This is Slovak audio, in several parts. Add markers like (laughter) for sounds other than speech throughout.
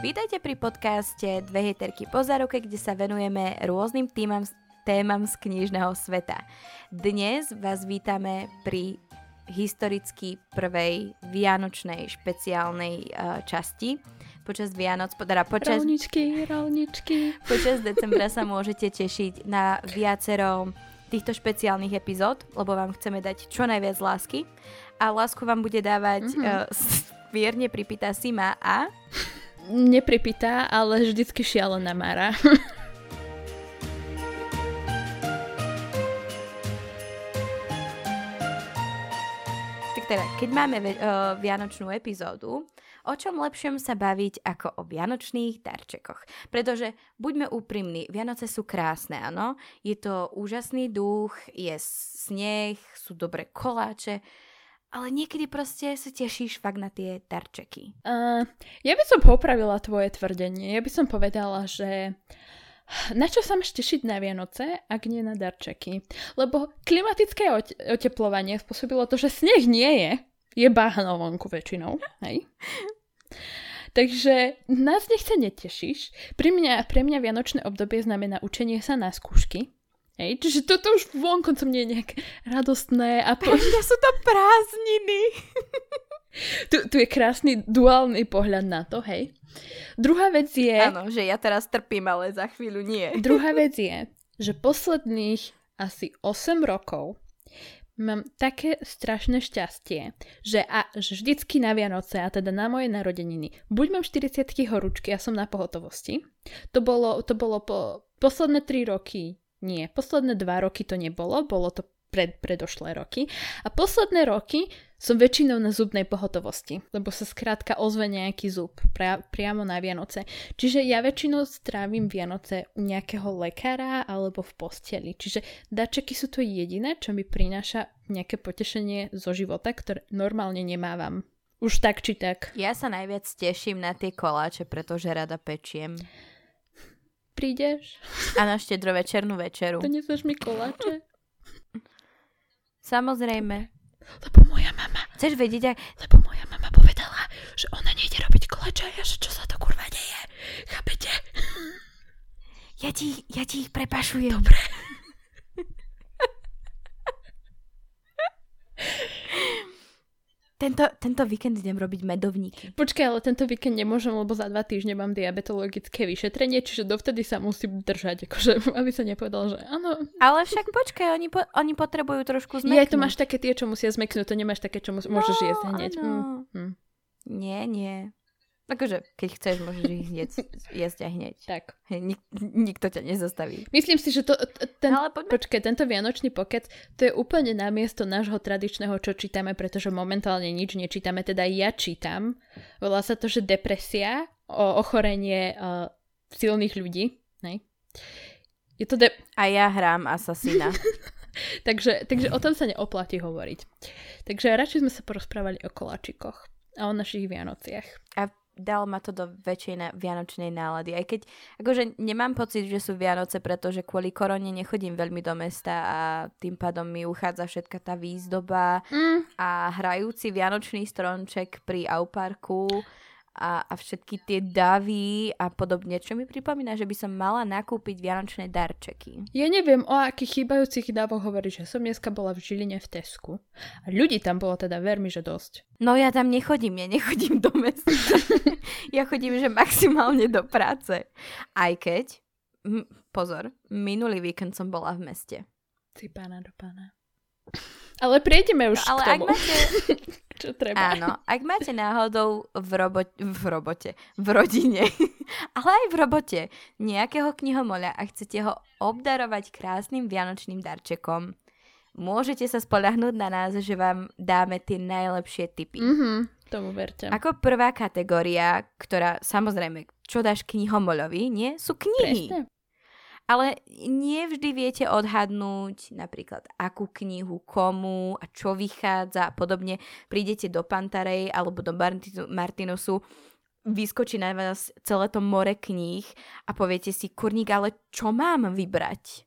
Vítajte pri podcaste Dve hejterky po záruke, kde sa venujeme rôznym týmam, témam z knižného sveta. Dnes vás vítame pri historicky prvej vianočnej špeciálnej uh, časti. Počas Vianoc, teda počas... Rolničky, rolničky. Počas (laughs) decembra sa môžete tešiť na viacero týchto špeciálnych epizód, lebo vám chceme dať čo najviac lásky. A lásku vám bude dávať mm-hmm. (laughs) uh, vierne pripýta Sima a (laughs) nepripýta, ale vždycky šialená Mara. (laughs) tak teda, keď máme uh, vianočnú epizódu, o čom lepšom sa baviť ako o vianočných darčekoch. Pretože, buďme úprimní, Vianoce sú krásne, áno? Je to úžasný duch, je sneh, sú dobré koláče, ale niekedy proste sa tešíš fakt na tie darčeky. Uh, ja by som popravila tvoje tvrdenie. Ja by som povedala, že na čo sa máš tešiť na Vianoce, ak nie na darčeky? Lebo klimatické ote- oteplovanie spôsobilo to, že sneh nie je. Je bahno vonku väčšinou. Hej? Takže nás nechce netešíš. Pre mňa, pre mňa Vianočné obdobie znamená učenie sa na skúšky. Hej, čiže toto už vonkoncom nie je nejaké radostné. A po... Pre sú to prázdniny. (laughs) tu, tu je krásny duálny pohľad na to, hej. Druhá vec je... Áno, že ja teraz trpím, ale za chvíľu nie. (laughs) Druhá vec je, že posledných asi 8 rokov mám také strašné šťastie, že, a, že vždycky na Vianoce, a teda na moje narodeniny, buď mám 40 horúčky, ja som na pohotovosti, to bolo, to bolo po posledné 3 roky nie, posledné dva roky to nebolo, bolo to pred, predošlé roky. A posledné roky som väčšinou na zubnej pohotovosti, lebo sa skrátka ozve nejaký zub pra, priamo na Vianoce. Čiže ja väčšinou strávim Vianoce u nejakého lekára alebo v posteli. Čiže dačeky sú to jediné, čo mi prináša nejaké potešenie zo života, ktoré normálne nemávam. Už tak či tak. Ja sa najviac teším na tie koláče, pretože rada pečiem prídeš? A na štedrovečernú večeru. Doneseš mi koláče? Samozrejme. Lebo moja mama... Chceš vedieť, ak... Lebo moja mama povedala, že ona nejde robiť koláče a ja, že čo sa to kurva deje. Chápete? Ja ti, ja ti ich prepašujem. Dobre. Tento, tento víkend idem robiť medovníky. Počkaj, ale tento víkend nemôžem, lebo za dva týždne mám diabetologické vyšetrenie, čiže dovtedy sa musím držať, akože, (laughs) aby sa nepovedal, že áno. Ale však počkaj, oni, po, oni potrebujú trošku zmeknúť. Ja to máš také tie, čo musia zmeknúť, to nemáš také, čo mus- no, môžeš jesť hneď. Mm, mm. Nie, nie. Akože, keď chceš, môžeš ich hneď jesť aj hneď. Tak. Nik, nikto ťa nezastaví. Myslím si, že to, ten, Ale poďme... počkej, tento vianočný pokec, to je úplne namiesto nášho tradičného, čo čítame, pretože momentálne nič nečítame, teda ja čítam. Volá sa to, že depresia, o ochorenie uh, silných ľudí. Nej? Je to de- A ja hrám asasina. (laughs) takže, takže o tom sa neoplatí hovoriť. Takže radšej sme sa porozprávali o koláčikoch a o našich Vianociach. A dal ma to do väčšej na- vianočnej nálady. Aj keď akože nemám pocit, že sú Vianoce, pretože kvôli korone nechodím veľmi do mesta a tým pádom mi uchádza všetka tá výzdoba mm. a hrajúci vianočný stromček pri Auparku a, a všetky tie davy a podobne, čo mi pripomína, že by som mala nakúpiť vianočné darčeky. Ja neviem, o akých chýbajúcich dávoch hovoríš, že som dneska bola v Žiline v Tesku. A ľudí tam bolo teda, ver mi, že dosť. No ja tam nechodím, ja nechodím do mesta. (laughs) ja chodím, že maximálne do práce. Aj keď, m- pozor, minulý víkend som bola v meste. Ty pána do pána. Ale prejdeme už no, ale k tomu. Ak máte, (laughs) čo treba. Áno, ak máte náhodou v, robo- v robote, v rodine, (laughs) ale aj v robote nejakého knihomoľa a chcete ho obdarovať krásnym vianočným darčekom, môžete sa spolahnúť na nás, že vám dáme tie najlepšie tipy. Mm-hmm, tomu verte. Ako prvá kategória, ktorá samozrejme, čo dáš knihomoľovi, nie? Sú knihy. Presne. Ale nie vždy viete odhadnúť napríklad akú knihu, komu a čo vychádza a podobne. Prídete do Pantarej alebo do Martinusu, vyskočí na vás celé to more kníh a poviete si, kurník, ale čo mám vybrať?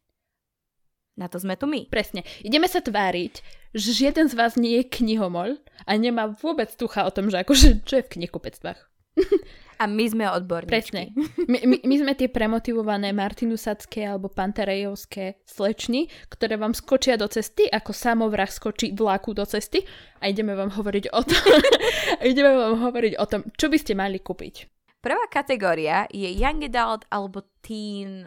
Na to sme tu my. Presne. Ideme sa tváriť, že žiaden z vás nie je knihomol a nemá vôbec tucha o tom, že akože, čo je v knihkupectvách. (laughs) A my sme odborníčky. Presne. My, my, my sme tie premotivované Martinusacké alebo Pantarejovské slečny, ktoré vám skočia do cesty, ako samovrah skočí vlaku do cesty a ideme vám hovoriť o tom, (laughs) ideme vám hovoriť o tom, čo by ste mali kúpiť. Prvá kategória je young adult alebo teen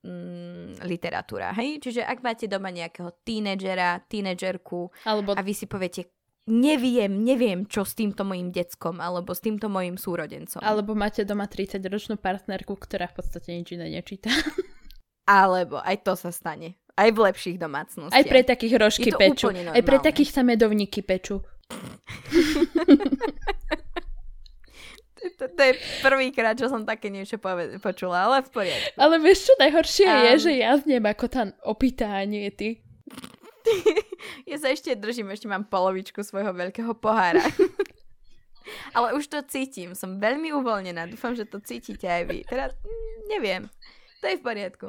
mm, literatúra, hej? Čiže ak máte doma nejakého tínedžera, tínedžerku alebo... a vy si poviete, neviem, neviem, čo s týmto mojim deckom alebo s týmto mojim súrodencom. Alebo máte doma 30-ročnú partnerku, ktorá v podstate nič iné nečíta. (laughs) Alebo aj to sa stane. Aj v lepších domácnostiach. Aj pre takých rožky peču. Aj pre takých sa medovníky peču. (laughs) to, to je prvýkrát, čo som také niečo počula, ale v poriadku. Ale vieš, čo najhoršie um, je, že ja znem ako tam opýtá, nie ty. (laughs) (laughs) ja sa ešte držím, ešte mám polovičku svojho veľkého pohára. (laughs) Ale už to cítim, som veľmi uvoľnená, dúfam, že to cítite aj vy. Teda mm, neviem, to je v poriadku.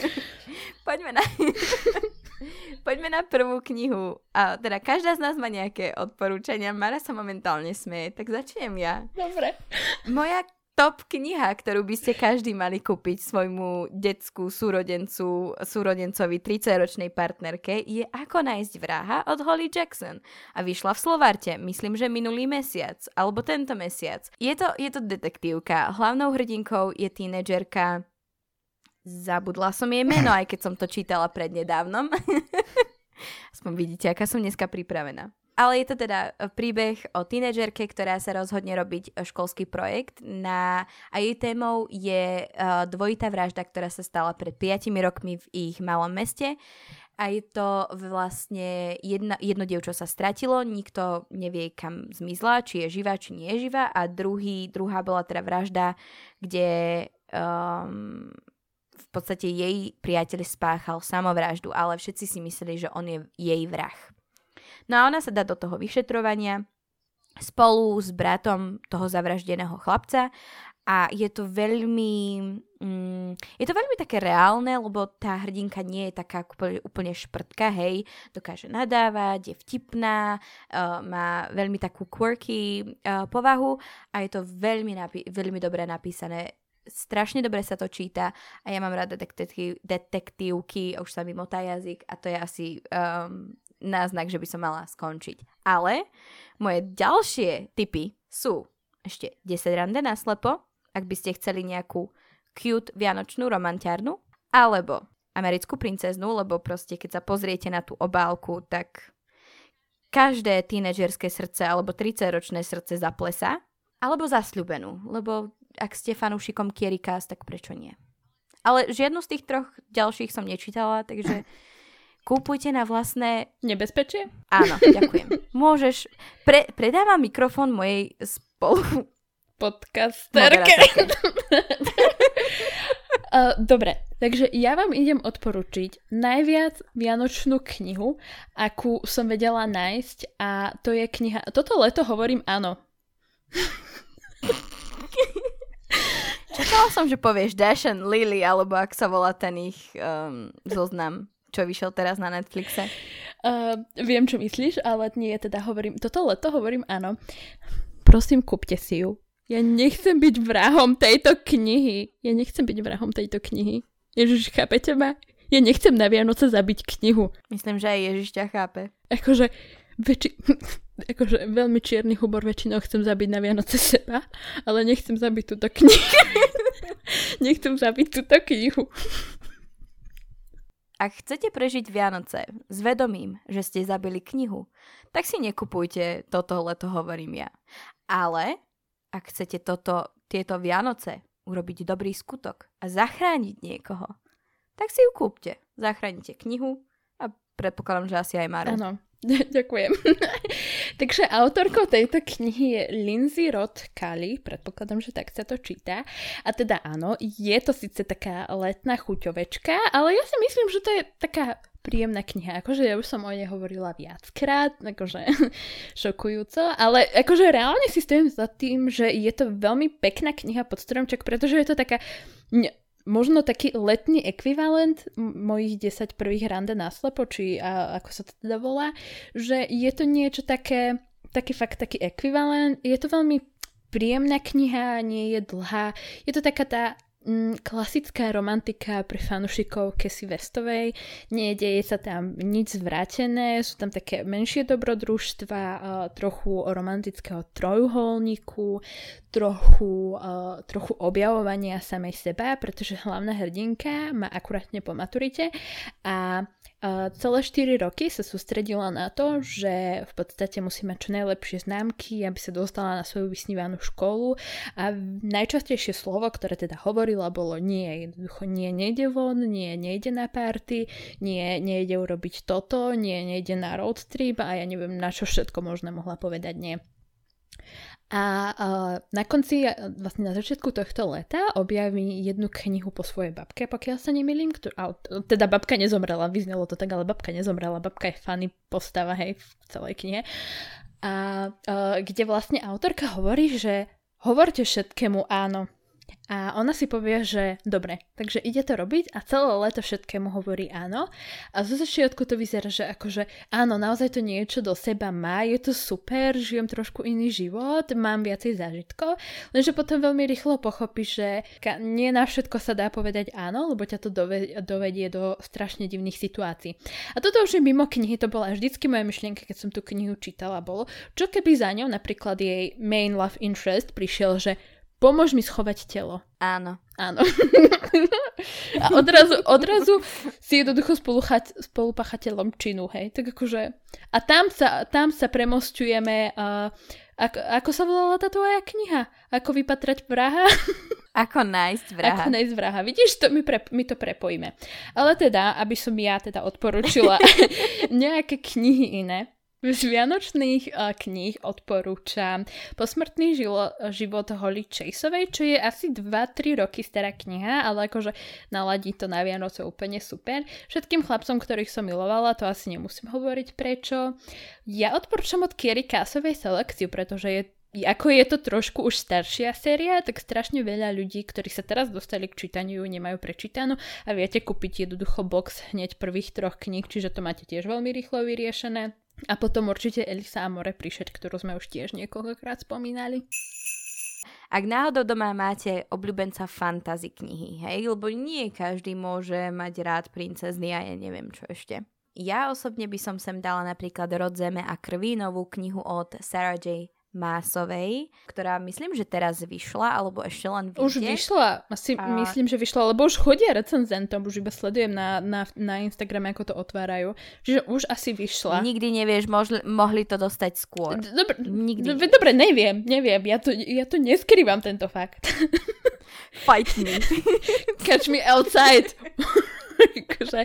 (laughs) Poďme na... Poďme na prvú knihu. A teda každá z nás má nejaké odporúčania. Mara sa momentálne smie, tak začnem ja. Dobre. Moja top kniha, ktorú by ste každý mali kúpiť svojmu detskú súrodencu, súrodencovi 30-ročnej partnerke, je Ako nájsť vraha od Holly Jackson. A vyšla v Slovarte, myslím, že minulý mesiac, alebo tento mesiac. Je to, je to detektívka. Hlavnou hrdinkou je tínedžerka Zabudla som jej meno, aj keď som to čítala prednedávnom. (laughs) Aspoň vidíte, aká som dneska pripravená. Ale je to teda e, príbeh o tínedžerke, ktorá sa rozhodne robiť e, školský projekt na, a jej témou je uh, dvojitá vražda, ktorá sa stala pred 5 rokmi v ich malom meste. A je to vlastne jedna, jedno dievčo sa stratilo, nikto nevie kam zmizla, či je živá, či nie je živá a druhý, druhá bola teda vražda, kde um, v podstate jej priateľ spáchal samovraždu, ale všetci si mysleli, že on je jej vrah. No a ona sa dá do toho vyšetrovania spolu s bratom toho zavraždeného chlapca. A je to veľmi mm, je to veľmi také reálne, lebo tá hrdinka nie je taká úplne, šprtka, hej, dokáže nadávať, je vtipná, uh, má veľmi takú quirky uh, povahu a je to veľmi, napi- veľmi dobre napísané. Strašne dobre sa to číta a ja mám rada detektív, detektívky, už sa mi motá jazyk a to je asi um, náznak, že by som mala skončiť. Ale moje ďalšie typy sú ešte 10 rande na slepo, ak by ste chceli nejakú cute vianočnú romantiarnu, alebo americkú princeznu, lebo proste keď sa pozriete na tú obálku, tak každé tínedžerské srdce alebo 30-ročné srdce zaplesa, alebo zasľubenú, lebo ak ste fanúšikom Kierikas, tak prečo nie? Ale žiadnu z tých troch ďalších som nečítala, takže (laughs) Kúpujte na vlastné... Nebezpečie? Áno, ďakujem. (laughs) Môžeš... Pre, predávam mikrofón mojej spolu... Podcasterke. uh, (laughs) dobre, takže ja vám idem odporučiť najviac vianočnú knihu, akú som vedela nájsť a to je kniha... Toto leto hovorím áno. Čakala som, že povieš Dash and Lily, alebo ak sa volá ten ich um, zoznam čo vyšiel teraz na Netflixe? Uh, viem, čo myslíš, ale nie, teda hovorím, toto leto hovorím áno. Prosím, kúpte si ju. Ja nechcem byť vrahom tejto knihy. Ja nechcem byť vrahom tejto knihy. Ježiš, chápete ma? Ja nechcem na Vianoce zabiť knihu. Myslím, že aj Ježiš ťa chápe. Akože, väčši... (laughs) akože veľmi čierny humor väčšinou chcem zabiť na Vianoce seba, ale nechcem zabiť túto knihu. (laughs) nechcem zabiť túto knihu. Ak chcete prežiť Vianoce s vedomím, že ste zabili knihu, tak si nekupujte toto leto, hovorím ja. Ale ak chcete toto, tieto Vianoce urobiť dobrý skutok a zachrániť niekoho, tak si ju kúpte. Zachránite knihu a predpokladám, že asi aj Maru. Áno, (laughs) Ďakujem. (laughs) Takže autorkou tejto knihy je Lindsay Roth Kali, predpokladám, že tak sa to číta. A teda áno, je to síce taká letná chuťovečka, ale ja si myslím, že to je taká príjemná kniha. Akože ja už som o nej hovorila viackrát, akože (laughs) šokujúco, ale akože reálne si stojím za tým, že je to veľmi pekná kniha pod stromček, pretože je to taká možno taký letný ekvivalent mojich 10 prvých rande na slepo, či a, ako sa to teda volá, že je to niečo také, taký fakt taký ekvivalent, je to veľmi príjemná kniha, nie je dlhá. Je to taká tá klasická romantika pre fanúšikov Casey Westovej. Nie deje sa tam nič zvrátené, sú tam také menšie dobrodružstva, trochu romantického trojuholníku, trochu, trochu objavovania samej seba, pretože hlavná hrdinka má akurátne po maturite a celé 4 roky sa sústredila na to, že v podstate musí mať čo najlepšie známky, aby sa dostala na svoju vysnívanú školu a najčastejšie slovo, ktoré teda hovorila, bolo nie, jednoducho nie, nejde von, nie, nejde na party, nie, nejde urobiť toto, nie, nejde na road trip a ja neviem, na čo všetko možno mohla povedať nie. A na konci, vlastne na začiatku tohto leta objaví jednu knihu po svojej babke, pokiaľ sa nemýlim, teda babka nezomrela, vyznelo to tak, ale babka nezomrela, babka je funny postava, hej, v celej knihe. A uh, kde vlastne autorka hovorí, že hovorte všetkému áno, a ona si povie, že dobre, takže ide to robiť a celé leto všetkému hovorí áno. A zo začiatku to vyzerá, že akože áno, naozaj to niečo do seba má, je to super, žijem trošku iný život, mám viacej zážitkov, lenže potom veľmi rýchlo pochopí, že nie na všetko sa dá povedať áno, lebo ťa to dovedie do strašne divných situácií. A toto už je mimo knihy, to bola vždycky moja myšlienka, keď som tú knihu čítala, bolo, čo keby za ňou napríklad jej main love interest prišiel, že pomôž mi schovať telo. Áno. Áno. a odrazu, odrazu si jednoducho spolupachateľom činu, hej. Tak akože... A tam sa, tam sa premostujeme... Uh, ako, ako sa volala tá tvoja kniha? Ako vypatrať vraha? Ako nájsť vraha. Ako nájsť vraha. Vidíš, to, my, pre, my to prepojíme. Ale teda, aby som ja teda odporučila (laughs) nejaké knihy iné, z vianočných uh, kníh odporúčam Posmrtný žilo, život Holly Chaseovej, čo je asi 2-3 roky stará kniha, ale akože naladí to na Vianoce úplne super. Všetkým chlapcom, ktorých som milovala, to asi nemusím hovoriť prečo. Ja odporúčam od Kiery Kásovej selekciu, pretože je ako je to trošku už staršia séria, tak strašne veľa ľudí, ktorí sa teraz dostali k čítaniu, nemajú prečítanú a viete kúpiť jednoducho box hneď prvých troch kníh, čiže to máte tiež veľmi rýchlo vyriešené. A potom určite Elisa Amore prišeť, ktorú sme už tiež niekoľkokrát spomínali. Ak náhodou doma máte obľúbenca fantasy knihy, hej, lebo nie každý môže mať rád princezny a ja neviem čo ešte. Ja osobne by som sem dala napríklad Rod zeme a krvi, novú knihu od Sarah J. Másovej, ktorá myslím, že teraz vyšla, alebo ešte len vyjde. Už vyšla, asi a... myslím, že vyšla, lebo už chodia recenzentom, už iba sledujem na, na, na Instagrame, ako to otvárajú. Čiže už asi vyšla. Nikdy nevieš, mohli, mohli to dostať skôr. Dobre, Nikdy. Dobre, dobre, neviem, neviem, ja to, ja to neskrývam tento fakt. (laughs) Fight me. Catch me outside. (laughs) (laughs) akože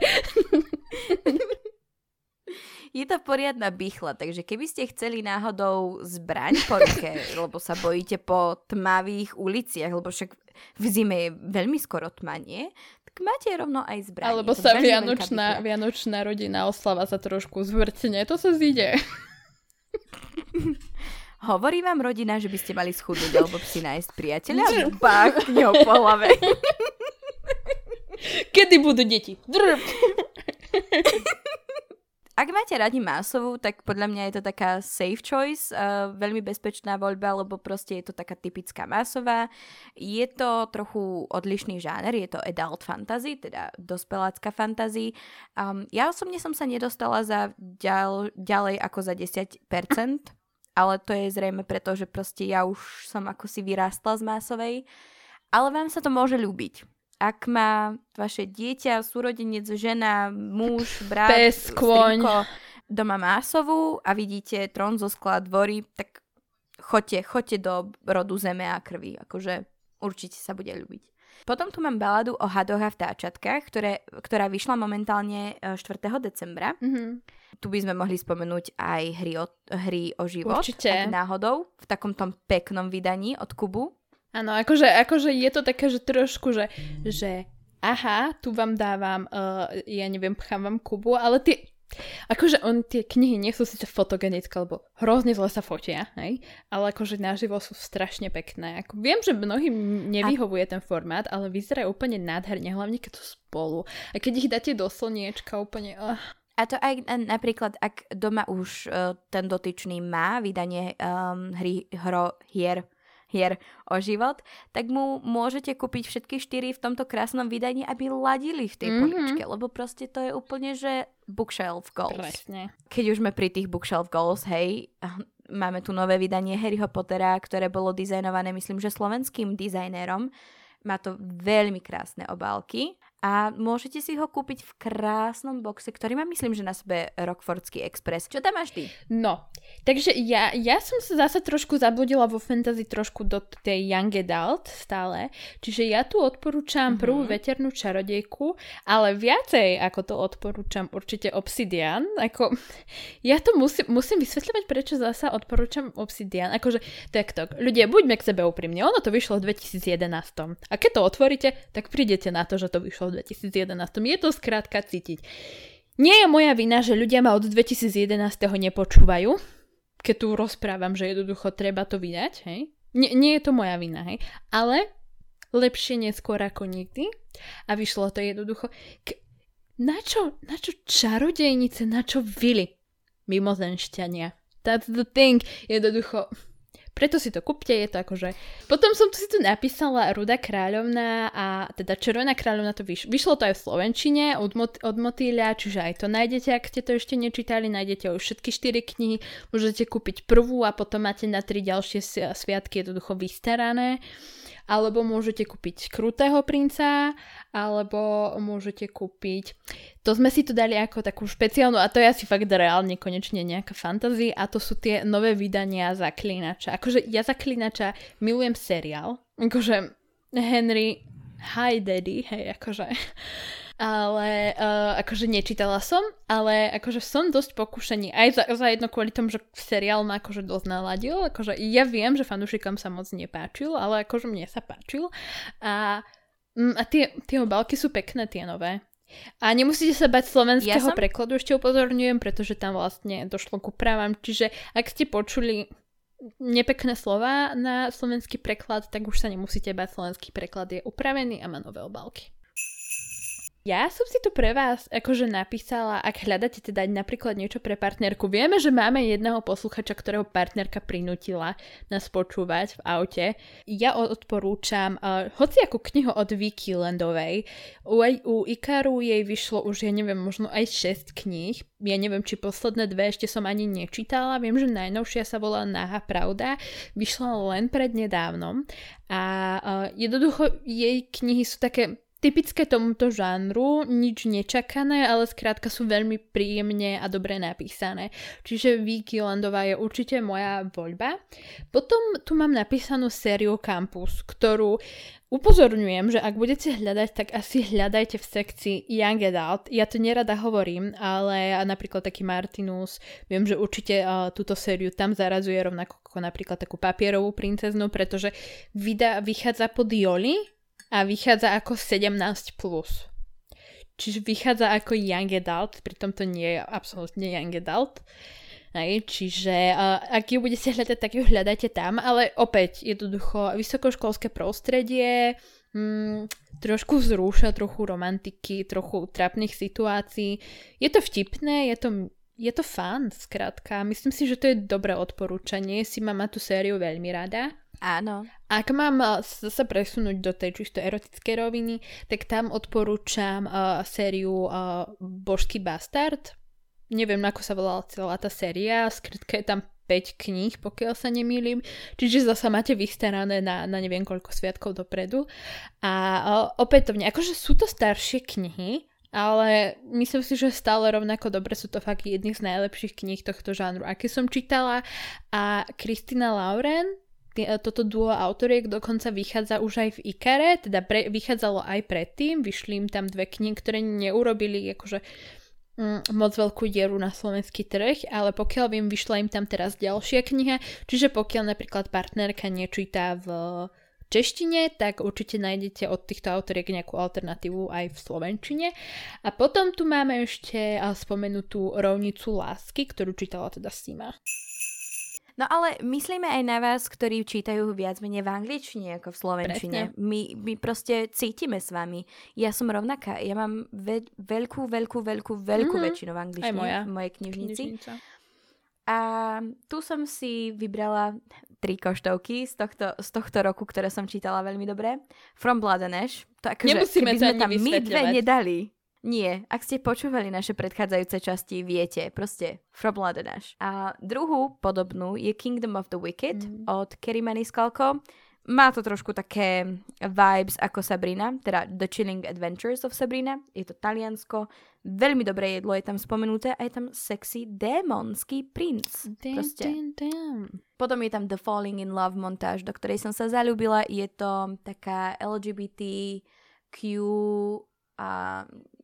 je to poriadna bychla, takže keby ste chceli náhodou zbraň po ruke, (laughs) lebo sa bojíte po tmavých uliciach, lebo však v zime je veľmi skoro tma, nie? Tak máte rovno aj zbraň. Alebo sa vianočná, vianočná rodina oslava sa trošku zvrtne, to sa zíde. (laughs) Hovorí vám rodina, že by ste mali schudnúť alebo si nájsť priateľa? Bach, (laughs) po hlave. Kedy budú deti? Drp. Ak máte radi másovú, tak podľa mňa je to taká safe choice, uh, veľmi bezpečná voľba, lebo proste je to taká typická másová. Je to trochu odlišný žáner, je to adult fantasy, teda dospelácka fantasy. Um, ja osobne som sa nedostala za ďal, ďalej ako za 10%, ale to je zrejme preto, že proste ja už som ako si vyrástla z másovej. Ale vám sa to môže ľúbiť ak má vaše dieťa, súrodenec, žena, muž, brat, Pes, kôň. doma másovú a vidíte trón zo skla dvory, tak choďte, choďte do rodu zeme a krvi. Akože určite sa bude ľúbiť. Potom tu mám baladu o hadoch a vtáčatkách, ktoré, ktorá vyšla momentálne 4. E, decembra. Mm-hmm. Tu by sme mohli spomenúť aj hry o, hry o život. Určite. Náhodou, v takom tom peknom vydaní od Kubu. Áno, akože, akože je to také, že trošku, že, že aha, tu vám dávam, uh, ja neviem, pchám vám kubu, ale tie, akože on, tie knihy nie sú síce fotogenické, lebo hrozne zle sa fotia, hej? ale akože naživo sú strašne pekné. Ako, viem, že mnohým nevyhovuje ten formát, ale vyzerajú úplne nádherne, hlavne keď sú spolu. A keď ich dáte do slniečka, úplne... Uh. A to aj napríklad, ak doma už uh, ten dotyčný má vydanie um, hry, hro, hier hier o život, tak mu môžete kúpiť všetky štyri v tomto krásnom vydaní, aby ladili v tej mm-hmm. poličke, lebo proste to je úplne, že bookshelf goals. Presne. Keď už sme pri tých bookshelf goals, hej, máme tu nové vydanie Harryho Pottera, ktoré bolo dizajnované, myslím, že slovenským dizajnérom. Má to veľmi krásne obálky a môžete si ho kúpiť v krásnom boxe, ktorý má myslím, že na sebe Rockfordský Express. Čo tam máš ty? No, takže ja, ja som sa zase trošku zabudila vo fantasy trošku do tej Young Adult stále, čiže ja tu odporúčam mm-hmm. prvú veternú čarodejku, ale viacej ako to odporúčam určite Obsidian, ako (laughs) ja to musím, musím vysvetľovať, prečo zasa odporúčam Obsidian, akože takto, ľudia, buďme k sebe úprimne, ono to vyšlo v 2011 a keď to otvoríte, tak prídete na to, že to vyšlo v 2011. Je to skrátka cítiť. Nie je moja vina, že ľudia ma od 2011. nepočúvajú, keď tu rozprávam, že jednoducho treba to vydať, hej. Nie, nie je to moja vina, hej. Ale lepšie neskôr ako nikdy. A vyšlo to jednoducho. K- na čo, na čo čarodejnice, na čo vily mimozenšťania? That's the thing. Jednoducho, preto si to kúpte, je to akože... Potom som tu si tu napísala Ruda kráľovna a teda Červená kráľovna to vyš... vyšlo to aj v Slovenčine od, mot- od Motýľa, čiže aj to nájdete, ak ste to ešte nečítali, nájdete už všetky štyri knihy, môžete kúpiť prvú a potom máte na tri ďalšie sviatky jednoducho vystarané alebo môžete kúpiť Krutého princa, alebo môžete kúpiť... To sme si tu dali ako takú špeciálnu, a to je asi fakt reálne konečne nejaká fantasy, a to sú tie nové vydania Zaklinača. Akože ja Zaklinača milujem seriál, akože Henry, hi daddy, hej, akože ale uh, akože nečítala som, ale akože som dosť pokušený. Aj za, za jedno kvôli tomu, že seriál ma akože dosť naladil, akože ja viem, že fanúšikom sa moc nepáčil, ale akože mne sa páčil. A, mm, a tie, tie obálky sú pekné, tie nové. A nemusíte sa bať slovenského ja som... prekladu, ešte upozorňujem, pretože tam vlastne došlo ku právam, čiže ak ste počuli nepekné slova na slovenský preklad, tak už sa nemusíte bať, slovenský preklad je upravený a má nové obálky. Ja som si tu pre vás akože napísala, ak hľadáte teda napríklad niečo pre partnerku. Vieme, že máme jedného posluchača, ktorého partnerka prinútila nás počúvať v aute. Ja odporúčam uh, hoci ako knihu od Vicky Landovej. U, u Ikaru jej vyšlo už, ja neviem, možno aj 6 kníh. Ja neviem, či posledné dve ešte som ani nečítala. Viem, že najnovšia sa volá Náha pravda. Vyšla len pred nedávnom. A uh, jednoducho jej knihy sú také typické tomuto žánru, nič nečakané, ale skrátka sú veľmi príjemne a dobre napísané. Čiže Vicky Landová je určite moja voľba. Potom tu mám napísanú sériu Campus, ktorú Upozorňujem, že ak budete hľadať, tak asi hľadajte v sekcii Young Adult. Ja to nerada hovorím, ale napríklad taký Martinus, viem, že určite uh, túto sériu tam zarazuje rovnako ako napríklad takú papierovú princeznu, pretože vydá, vychádza pod Joli, a vychádza ako 17+. Plus. Čiže vychádza ako young adult, pritom to nie je absolútne young adult. Hej, čiže uh, ak ju budete hľadať, tak ju hľadajte tam, ale opäť jednoducho vysokoškolské prostredie, mm, trošku vzrúša, trochu romantiky, trochu trapných situácií. Je to vtipné, je to, je to fun, skrátka. Myslím si, že to je dobré odporúčanie, si mám tú sériu veľmi rada. Áno. Ak mám uh, sa presunúť do tej čisto erotickej roviny, tak tam odporúčam uh, sériu uh, Božský bastard. Neviem, ako sa volala celá tá séria, skrátka je tam 5 kníh, pokiaľ sa nemýlim. Čiže zasa máte vystarané na, na neviem koľko sviatkov dopredu. A uh, opätovne, akože sú to staršie knihy, ale myslím si, že stále rovnako dobre sú to fakt jedných z najlepších kníh tohto žánru, aké som čítala. A Kristina Lauren, E, toto duo autoriek dokonca vychádza už aj v Ikare, teda pre, vychádzalo aj predtým, vyšli im tam dve knihy, ktoré neurobili akože mm, moc veľkú dieru na slovenský trh, ale pokiaľ viem, vyšla im tam teraz ďalšia kniha, čiže pokiaľ napríklad partnerka nečíta v češtine, tak určite nájdete od týchto autoriek nejakú alternatívu aj v slovenčine. A potom tu máme ešte spomenutú rovnicu lásky, ktorú čítala teda Sima. No ale myslíme aj na vás, ktorí čítajú viac menej v angličtine ako v slovenčine. My, my proste cítime s vami. Ja som rovnaká. Ja mám ve- veľkú, veľkú, veľkú, veľkú mm-hmm. väčšinu v angličtine v mojej knižnici. Knižnica. A tu som si vybrala tri koštovky z tohto, z tohto roku, ktoré som čítala veľmi dobre. From Blood and Ash. To akože, Nemusíme keby sme tam my dve nedali. Nie, ak ste počúvali naše predchádzajúce časti, viete, proste From Ash. A druhú podobnú je Kingdom of the Wicked Mm. od Kerry Maniscalco. Má to trošku také vibes ako Sabrina, teda The Chilling Adventures of Sabrina. Je to Taliansko. Veľmi dobré jedlo je tam spomenuté a je tam sexy démonský princ. Damn, damn. Potom je tam The Falling in Love montáž, do ktorej som sa zalúbila. Je to taká LGBTQ a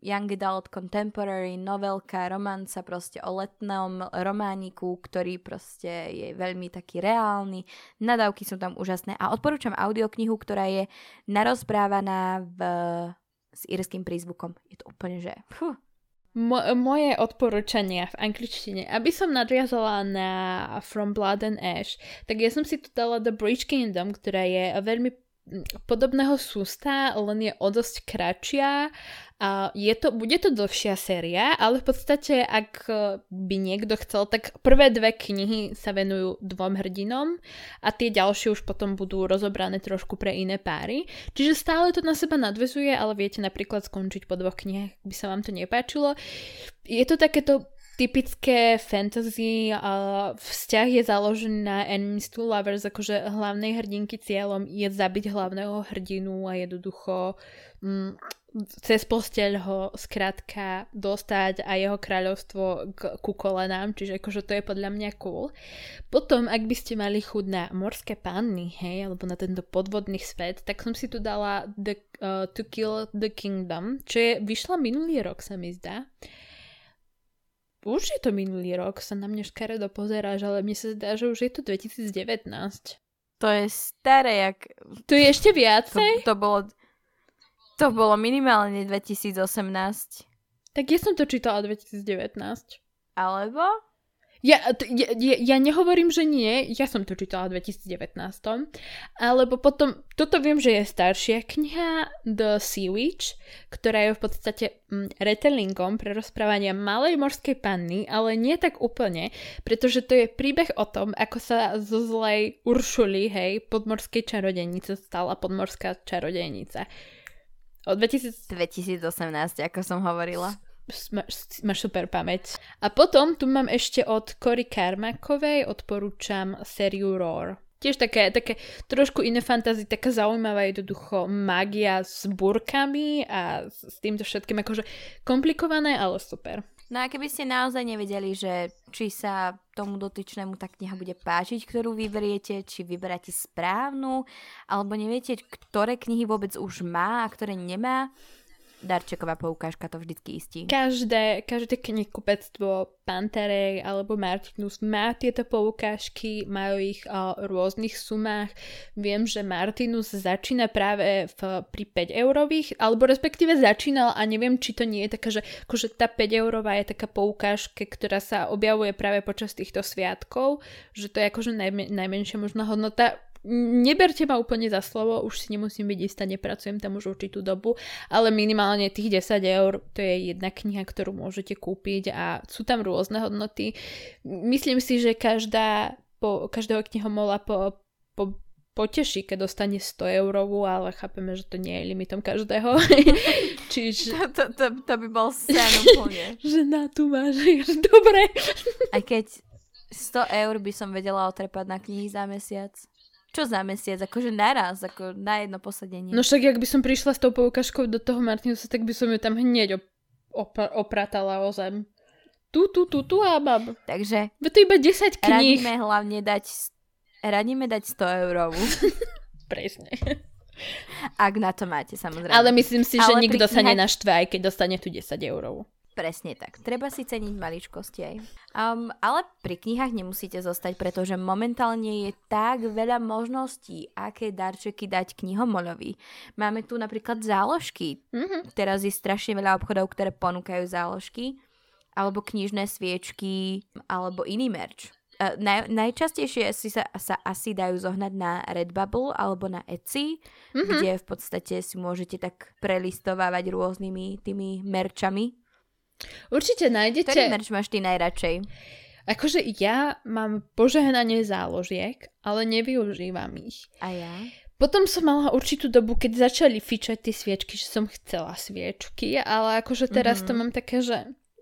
young adult contemporary novelka, romanca proste o letnom romániku, ktorý proste je veľmi taký reálny. Nadávky sú tam úžasné a odporúčam audioknihu, ktorá je narozprávaná v, s írským prízvukom. Je to úplne, že... Fuh. Mo- moje odporúčania v angličtine, aby som nadviazala na From Blood and Ash, tak ja som si tu dala The Bridge Kingdom, ktorá je veľmi podobného sústa, len je o dosť kratšia. Je to, bude to dlhšia séria, ale v podstate, ak eh, by niekto chcel, tak prvé dve knihy sa venujú dvom hrdinom a tie ďalšie už potom budú rozobrané trošku pre iné páry. Čiže stále to na seba nadvezuje, ale viete napríklad skončiť po dvoch knihách, by sa vám to nepáčilo. Je to takéto typické fantasy a vzťah je založený na enemies to lovers, akože hlavnej hrdinky cieľom je zabiť hlavného hrdinu a jednoducho mm, cez posteľ ho skrátka dostať a jeho kráľovstvo k, ku kolenám, čiže akože to je podľa mňa cool. Potom, ak by ste mali chuť na morské panny, hej, alebo na tento podvodný svet, tak som si tu dala the, uh, To Kill the Kingdom, čo je, vyšla minulý rok, sa mi zdá. Už je to minulý rok, sa na mňa škaredo pozeráš, ale mne sa zdá, že už je to 2019. To je staré, jak... To je ešte To, viacej? to bolo... To bolo minimálne 2018. Tak ja som to čítala 2019. Alebo? Ja, ja, ja, nehovorím, že nie, ja som to čítala v 2019, alebo potom, toto viem, že je staršia kniha The Sea Witch, ktorá je v podstate mm, retellingom pre rozprávania malej morskej panny, ale nie tak úplne, pretože to je príbeh o tom, ako sa zo zlej Uršuli, hej, podmorskej čarodejnice stala podmorská čarodejnica. Od 2000, 2018, ako som hovorila. Máš, super pamäť. A potom tu mám ešte od Cory Carmackovej, odporúčam sériu Roar. Tiež také, také trošku iné fantasy, taká zaujímavá jednoducho magia s burkami a s týmto všetkým, akože komplikované, ale super. No a keby ste naozaj nevedeli, že či sa tomu dotyčnému tá kniha bude páčiť, ktorú vyberiete, či vyberáte správnu, alebo neviete, ktoré knihy vôbec už má a ktoré nemá, darčeková poukážka to vždycky istí. Každé, každé knihkupectvo Panterej alebo Martinus má tieto poukážky, majú ich o rôznych sumách. Viem, že Martinus začína práve v, pri 5 eurových, alebo respektíve začínal a neviem, či to nie je taká, že akože tá 5 eurová je taká poukážka, ktorá sa objavuje práve počas týchto sviatkov, že to je akože najme, najmenšia možná hodnota neberte ma úplne za slovo, už si nemusím byť istá, nepracujem tam už určitú dobu, ale minimálne tých 10 eur, to je jedna kniha, ktorú môžete kúpiť a sú tam rôzne hodnoty. Myslím si, že každá, po, každého knihomola po, po, poteší, keď dostane 100 eurovú, ale chápeme, že to nie je limitom každého. (laughs) Čiže... To, to, to, by bol sen (laughs) úplne. že na tu máš, (laughs) dobre. Aj keď 100 eur by som vedela otrepať na knihy za mesiac. Čo za mesiac? Akože naraz, ako na jedno posadenie. No však, ak by som prišla s tou poukažkou do toho Martinusa, tak by som ju tam hneď op- op- opratala o zem. Tu, tu, tu, tu a mám. Takže Veď to iba 10 kníh. radíme hlavne dať radíme dať 100 eurovú. (laughs) Presne. Ak na to máte, samozrejme. Ale myslím si, že Ale nikto sa knihách- nenaštve, aj keď dostane tu 10 eurov. Presne tak. Treba si ceniť maličkosti aj. Um, ale pri knihách nemusíte zostať, pretože momentálne je tak veľa možností, aké darčeky dať knihomolovi. Máme tu napríklad záložky. Mhm. Teraz je strašne veľa obchodov, ktoré ponúkajú záložky, alebo knižné sviečky, alebo iný merch. Uh, naj, najčastejšie si sa, sa asi dajú zohnať na Redbubble alebo na Etsy, Mhm. kde v podstate si môžete tak prelistovávať rôznymi tými merčami. Určite Ktorý nájdete... merch máš ty najradšej? Akože ja mám požehnanie záložiek, ale nevyužívam ich. A ja? Potom som mala určitú dobu, keď začali fičať tie sviečky, že som chcela sviečky, ale akože teraz mm-hmm. to mám také, že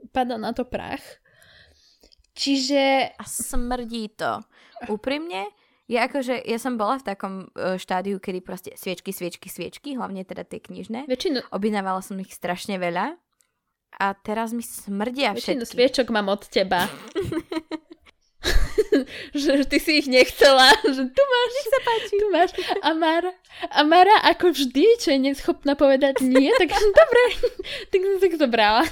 pada na to prach. Čiže... A smrdí to. Úprimne, ja akože, ja som bola v takom uh, štádiu, kedy proste sviečky, sviečky, sviečky, hlavne teda tie knižné. Väčšinu... Objednávala som ich strašne veľa a teraz mi smrdia Väčšinu všetky. sviečok mám od teba. (laughs) že, ty si ich nechcela, že tu máš, Nech sa páči. tu máš. A Mara, a Mara ako vždy, čo je neschopná povedať nie, tak (laughs) dobre, tak som si to brala.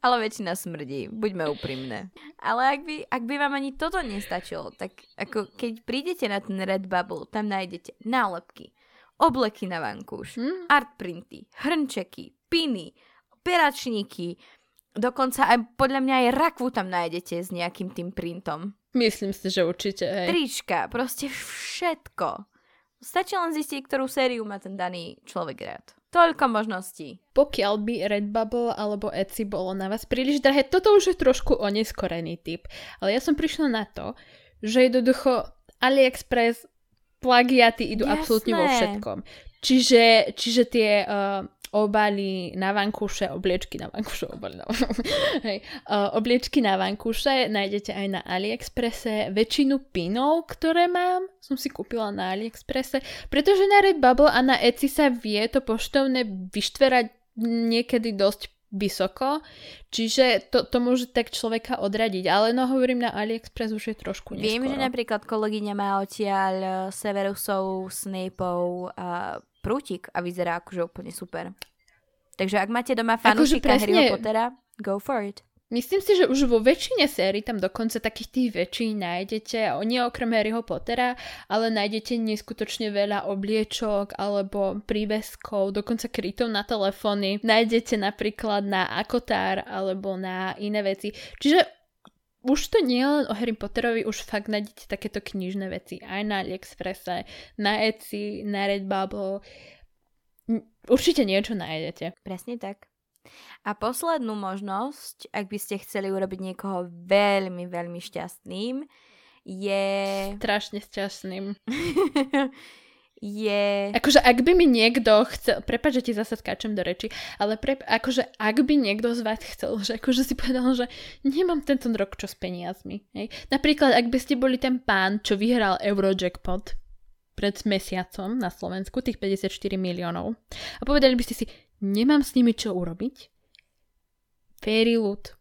Ale väčšina smrdí, buďme úprimné. Ale ak by, ak by vám ani toto nestačilo, tak ako keď prídete na ten Redbubble, tam nájdete nálepky, obleky na vankúš, Hm? artprinty, hrnčeky, piny, peračníky, dokonca aj podľa mňa aj rakvu tam nájdete s nejakým tým printom. Myslím si, že určite, hej. Trička, proste všetko. Stačí len zistiť, ktorú sériu má ten daný človek rád. Toľko možností. Pokiaľ by Redbubble alebo Etsy bolo na vás príliš drahé, toto už je trošku oneskorený typ. Ale ja som prišla na to, že jednoducho AliExpress plagiaty idú Jasné. absolútne vo všetkom. Čiže, čiže tie uh, obaly na vankúše, obliečky na vankúše, obaly na (laughs) Hej, uh, obliečky na vankúše nájdete aj na AliExpresse. Väčšinu pinov, ktoré mám, som si kúpila na AliExpresse, pretože na Redbubble a na Etsy sa vie to poštovné vyštverať niekedy dosť vysoko, čiže to, to môže tak človeka odradiť, ale no hovorím na AliExpress už je trošku neskoro. Viem, že napríklad kolegyňa má odtiaľ eh, Severusov, Snapeov a prútik a vyzerá akože úplne super. Takže ak máte doma fanúšika presne- Harryho Pottera, go for it. Myslím si, že už vo väčšine sérií tam dokonca takých tých väčší nájdete, nie okrem Harryho Pottera, ale nájdete neskutočne veľa obliečok alebo príveskov, dokonca krytov na telefóny. Nájdete napríklad na Akotár alebo na iné veci. Čiže už to nie len o Harry Potterovi, už fakt nájdete takéto knižné veci aj na AliExpresse, na Etsy, na Redbubble. Určite niečo nájdete. Presne tak. A poslednú možnosť, ak by ste chceli urobiť niekoho veľmi, veľmi šťastným, je... Strašne šťastným. (laughs) je... Akože ak by mi niekto chcel, prepáč, že ti zase skáčem do reči, ale pre, akože ak by niekto z vás chcel, že akože si povedal, že nemám tento rok čo s peniazmi. Hej. Napríklad, ak by ste boli ten pán, čo vyhral Eurojackpot pred mesiacom na Slovensku, tých 54 miliónov, a povedali by ste si, nemám s nimi čo urobiť, Fairy Loot,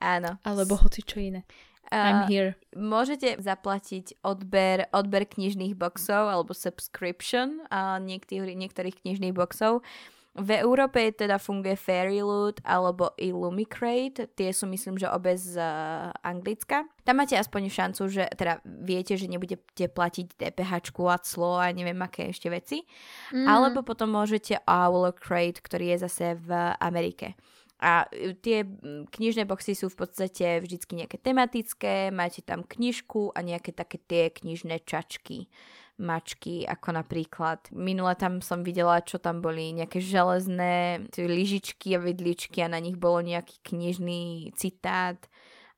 Áno. alebo hoci čo iné. I'm here. môžete zaplatiť odber, odber knižných boxov alebo subscription a niektorých, niektorých knižných boxov. V Európe teda funguje Fairy Loot alebo Illumicrate, tie sú myslím, že obe z uh, Anglicka. Tam máte aspoň šancu, že teda viete, že nebudete platiť DPH a clo a neviem aké ešte veci. Mm. Alebo potom môžete Owlcrate, ktorý je zase v Amerike. A e, tie knižné boxy sú v podstate vždycky nejaké tematické, máte tam knižku a nejaké také tie knižné čačky, mačky, ako napríklad. Minule tam som videla, čo tam boli nejaké železné lyžičky a vidličky a na nich bolo nejaký knižný citát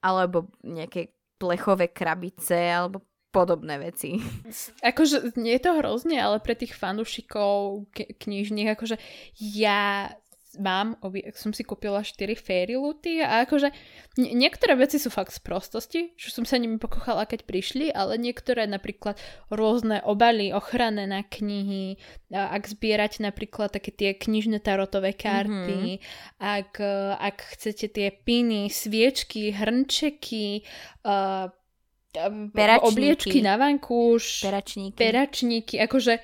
alebo nejaké plechové krabice alebo podobné veci. (laughs) Akože nie je to hrozne, ale pre tých fanúšikov knižných, akože ja mám, som si kúpila 4 fairy luty a akože nie, niektoré veci sú fakt z prostosti, že som sa nimi pokochala, keď prišli, ale niektoré napríklad rôzne obaly, ochranné na knihy, ak zbierate napríklad také tie knižné tarotové karty, mm-hmm. ak, ak chcete tie piny, sviečky, hrnčeky, uh, Peračníky. obliečky na vankúš, Peračníky. peračníky, akože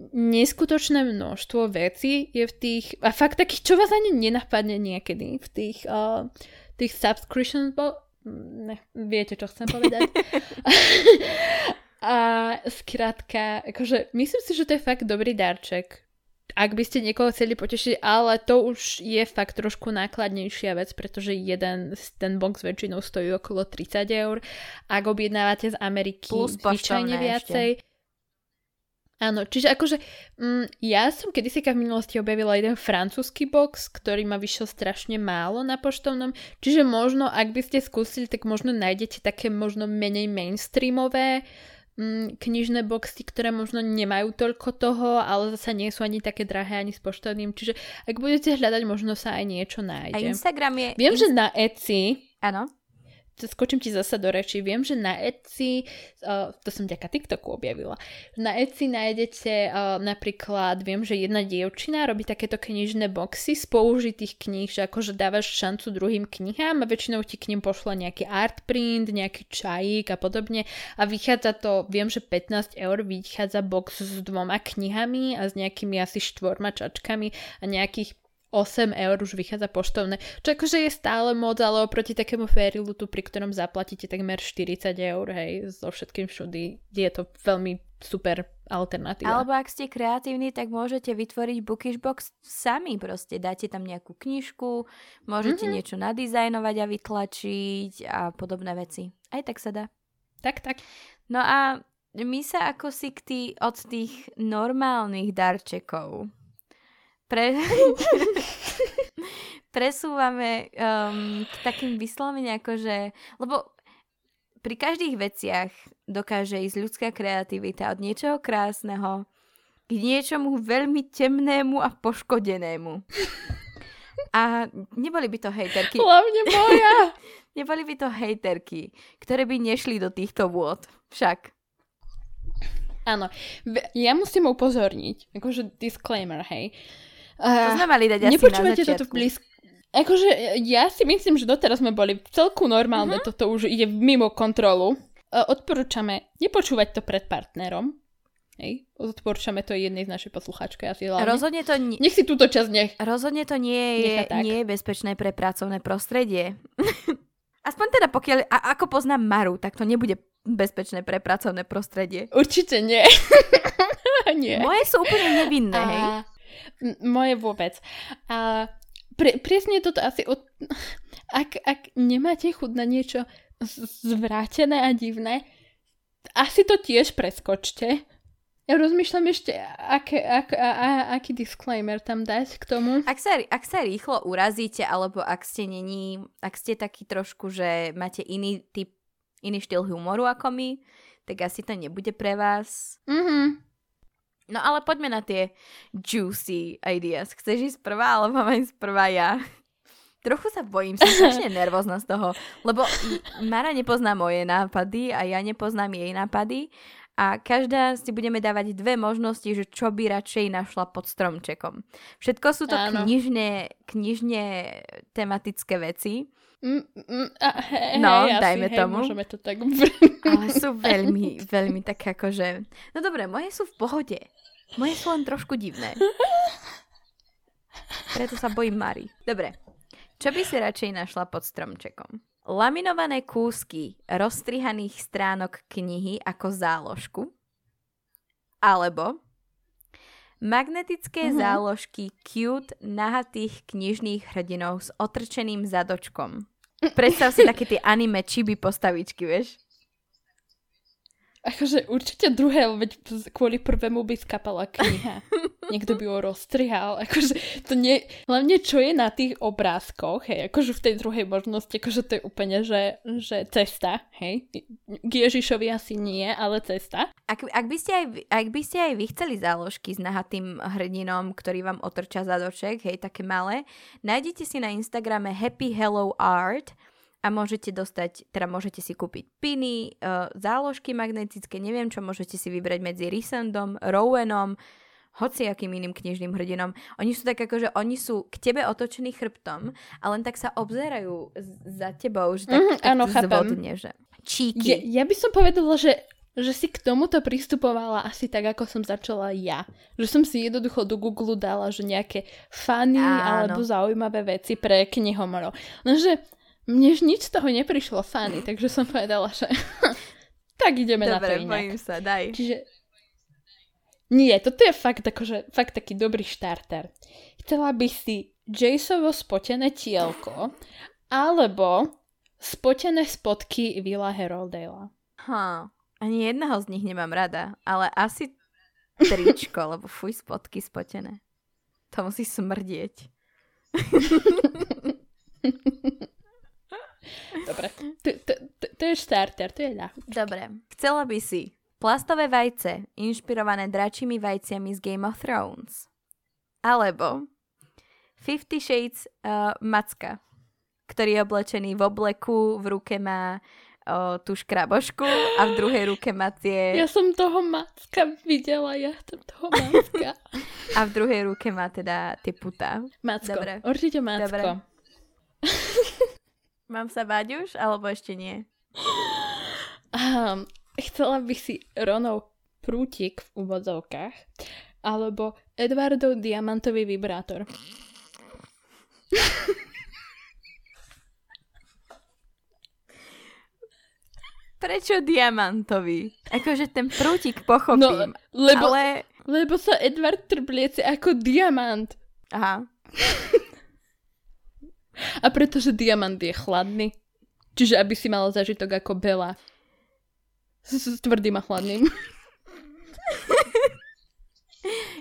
neskutočné množstvo vecí je v tých, a fakt takých, čo vás ani nenapadne niekedy, v tých, uh, tých subscription, bo, ne, viete, čo chcem povedať. (laughs) a skrátka, akože myslím si, že to je fakt dobrý darček. Ak by ste niekoho chceli potešiť, ale to už je fakt trošku nákladnejšia vec, pretože jeden, ten box väčšinou stojí okolo 30 eur. Ak objednávate z Ameriky Plus zvyčajne viacej, Áno, čiže akože mm, ja som kedysi v minulosti objavila jeden francúzsky box, ktorý ma vyšiel strašne málo na poštovnom, čiže možno, ak by ste skúsili, tak možno nájdete také možno menej mainstreamové mm, knižné boxy, ktoré možno nemajú toľko toho, ale zase nie sú ani také drahé ani s poštovným, čiže ak budete hľadať, možno sa aj niečo nájde. A Instagram je... Viem, Inst- že na Etsy... Áno skočím ti zasa do reči, viem, že na Etsy, uh, to som ďaká TikToku objavila, na Etsy nájdete uh, napríklad, viem, že jedna dievčina robí takéto knižné boxy z použitých kníh, že akože dávaš šancu druhým knihám a väčšinou ti k ním pošla nejaký art print, nejaký čajík a podobne. A vychádza to, viem, že 15 eur vychádza box s dvoma knihami a s nejakými asi štvorma čačkami a nejakých 8 eur už vychádza poštovné, čo akože je stále moc, ale oproti takému Fairylutu, pri ktorom zaplatíte takmer 40 eur, hej, so všetkým všudy, je to veľmi super alternatíva. Alebo ak ste kreatívni, tak môžete vytvoriť bookish box sami proste. Dáte tam nejakú knižku, môžete mm-hmm. niečo nadizajnovať a vytlačiť a podobné veci. Aj tak sa dá. Tak, tak. No a my sa ako si k tý, od tých normálnych darčekov pre... (laughs) presúvame um, k takým vyslovene akože, lebo pri každých veciach dokáže ísť ľudská kreativita od niečoho krásneho k niečomu veľmi temnému a poškodenému. A neboli by to hejterky. Hlavne moja. (laughs) neboli by to hejterky, ktoré by nešli do týchto vôd. Však. Áno. Ja musím upozorniť, akože disclaimer, hej. To sme mali dať asi Nepočúvate na toto blízko. Akože ja si myslím, že doteraz sme boli celku normálne, uh-huh. toto už ide mimo kontrolu. Uh, odporúčame nepočúvať to pred partnerom. Hej, odporúčame to jednej z našej poslucháčky asi hlavne. Rozhodne to nie... Nech si túto časť nech... Rozhodne to nie je, nie je bezpečné pre pracovné prostredie. (laughs) Aspoň teda pokiaľ, a ako poznám Maru, tak to nebude bezpečné pre pracovné prostredie. Určite nie. (laughs) nie. Moje sú úplne nevinné, a... hej moje vôbec. A pre, presne toto asi od... Ak, ak nemáte chuť na niečo zvrátené a divné, asi to tiež preskočte. Ja rozmýšľam ešte, aké, ak, a, a, aký disclaimer tam dať k tomu. Ak sa, ak sa rýchlo urazíte, alebo ak ste není, ak ste taký trošku, že máte iný typ, iný štýl humoru ako my, tak asi to nebude pre vás. Mhm. No ale poďme na tie juicy ideas. Chceš ísť prvá, alebo mám ísť prvá ja? Trochu sa bojím, som strašne (laughs) nervózna z toho, lebo Mara nepozná moje nápady a ja nepoznám jej nápady a každá si budeme dávať dve možnosti, že čo by radšej našla pod stromčekom. Všetko sú to knižné, knižne tematické veci. Mm, mm, a hej, no, hej, dajme asi, tomu. Hej, môžeme to tak... Ale sú (laughs) veľmi, veľmi tak akože... No dobre, moje sú v pohode. Moje sú len trošku divné. Preto sa bojím Mary. Dobre. Čo by si radšej našla pod stromčekom? Laminované kúsky rozstrihaných stránok knihy ako záložku? Alebo magnetické mm-hmm. záložky cute nahatých knižných hrdinov s otrčeným zadočkom? Predstav si také tie anime chibi postavičky, vieš? Akože určite druhé, veď kvôli prvému by skapala kniha. (laughs) Niekto by ho roztrihal. Akože to nie... Hlavne čo je na tých obrázkoch, hej, akože v tej druhej možnosti, akože to je úplne, že, že cesta, hej. K Ježišovi asi nie, ale cesta. Ak, ak, by ste aj, ak by ste aj vy chceli záložky s nahatým hrdinom, ktorý vám otrča zadoček, hej, také malé, nájdete si na Instagrame Happy Hello Art, a môžete dostať, teda môžete si kúpiť piny, uh, záložky magnetické, neviem čo, môžete si vybrať medzi Rysandom, Rowenom, hociakým iným knižným hrdinom. Oni sú tak ako, že oni sú k tebe otočení chrbtom a len tak sa obzerajú za tebou, že tak, mm, tak áno, zvodne, že číky. Ja, ja by som povedala, že že si k tomuto pristupovala asi tak, ako som začala ja. Že som si jednoducho do Google dala, že nejaké funny Áno. alebo zaujímavé veci pre knihomorov. No, že mne nič z toho neprišlo fany, takže som povedala, že (laughs) tak ideme Dobre, na to inak. sa, daj. Čiže nie, toto je fakt, akože, fakt taký dobrý štarter. Chcela by si Jasovo spotené tielko alebo spotené spotky Villa Heroldale. Ha, ani jedného z nich nemám rada, ale asi tričko, (laughs) lebo fuj, spotky spotené. To musí smrdieť. Dobre, to, to, to, to je starter, to je ľahké. Dobre. Chcela by si plastové vajce inšpirované dračími vajciami z Game of Thrones. Alebo Fifty Shades uh, Macka, ktorý je oblečený v obleku, v ruke má uh, tú škrabošku a v druhej ruke má tie... Ja som toho Macka videla, ja som toho Macka. (laughs) a v druhej ruke má teda tie putá. Macko, Dobre. určite Macko. Dobre. (laughs) Mám sa báť už, alebo ešte nie? Um, chcela by si Ronov prútik v úvodzovkách, alebo Edwardov diamantový vibrátor. Prečo diamantový? Akože ten prútik pochopím, No, lebo, ale... lebo sa Edward trbliece ako diamant. Aha, A pretože diamant je chladný. Čiže aby si mala zažitok ako Bela. S, s tvrdým a chladným.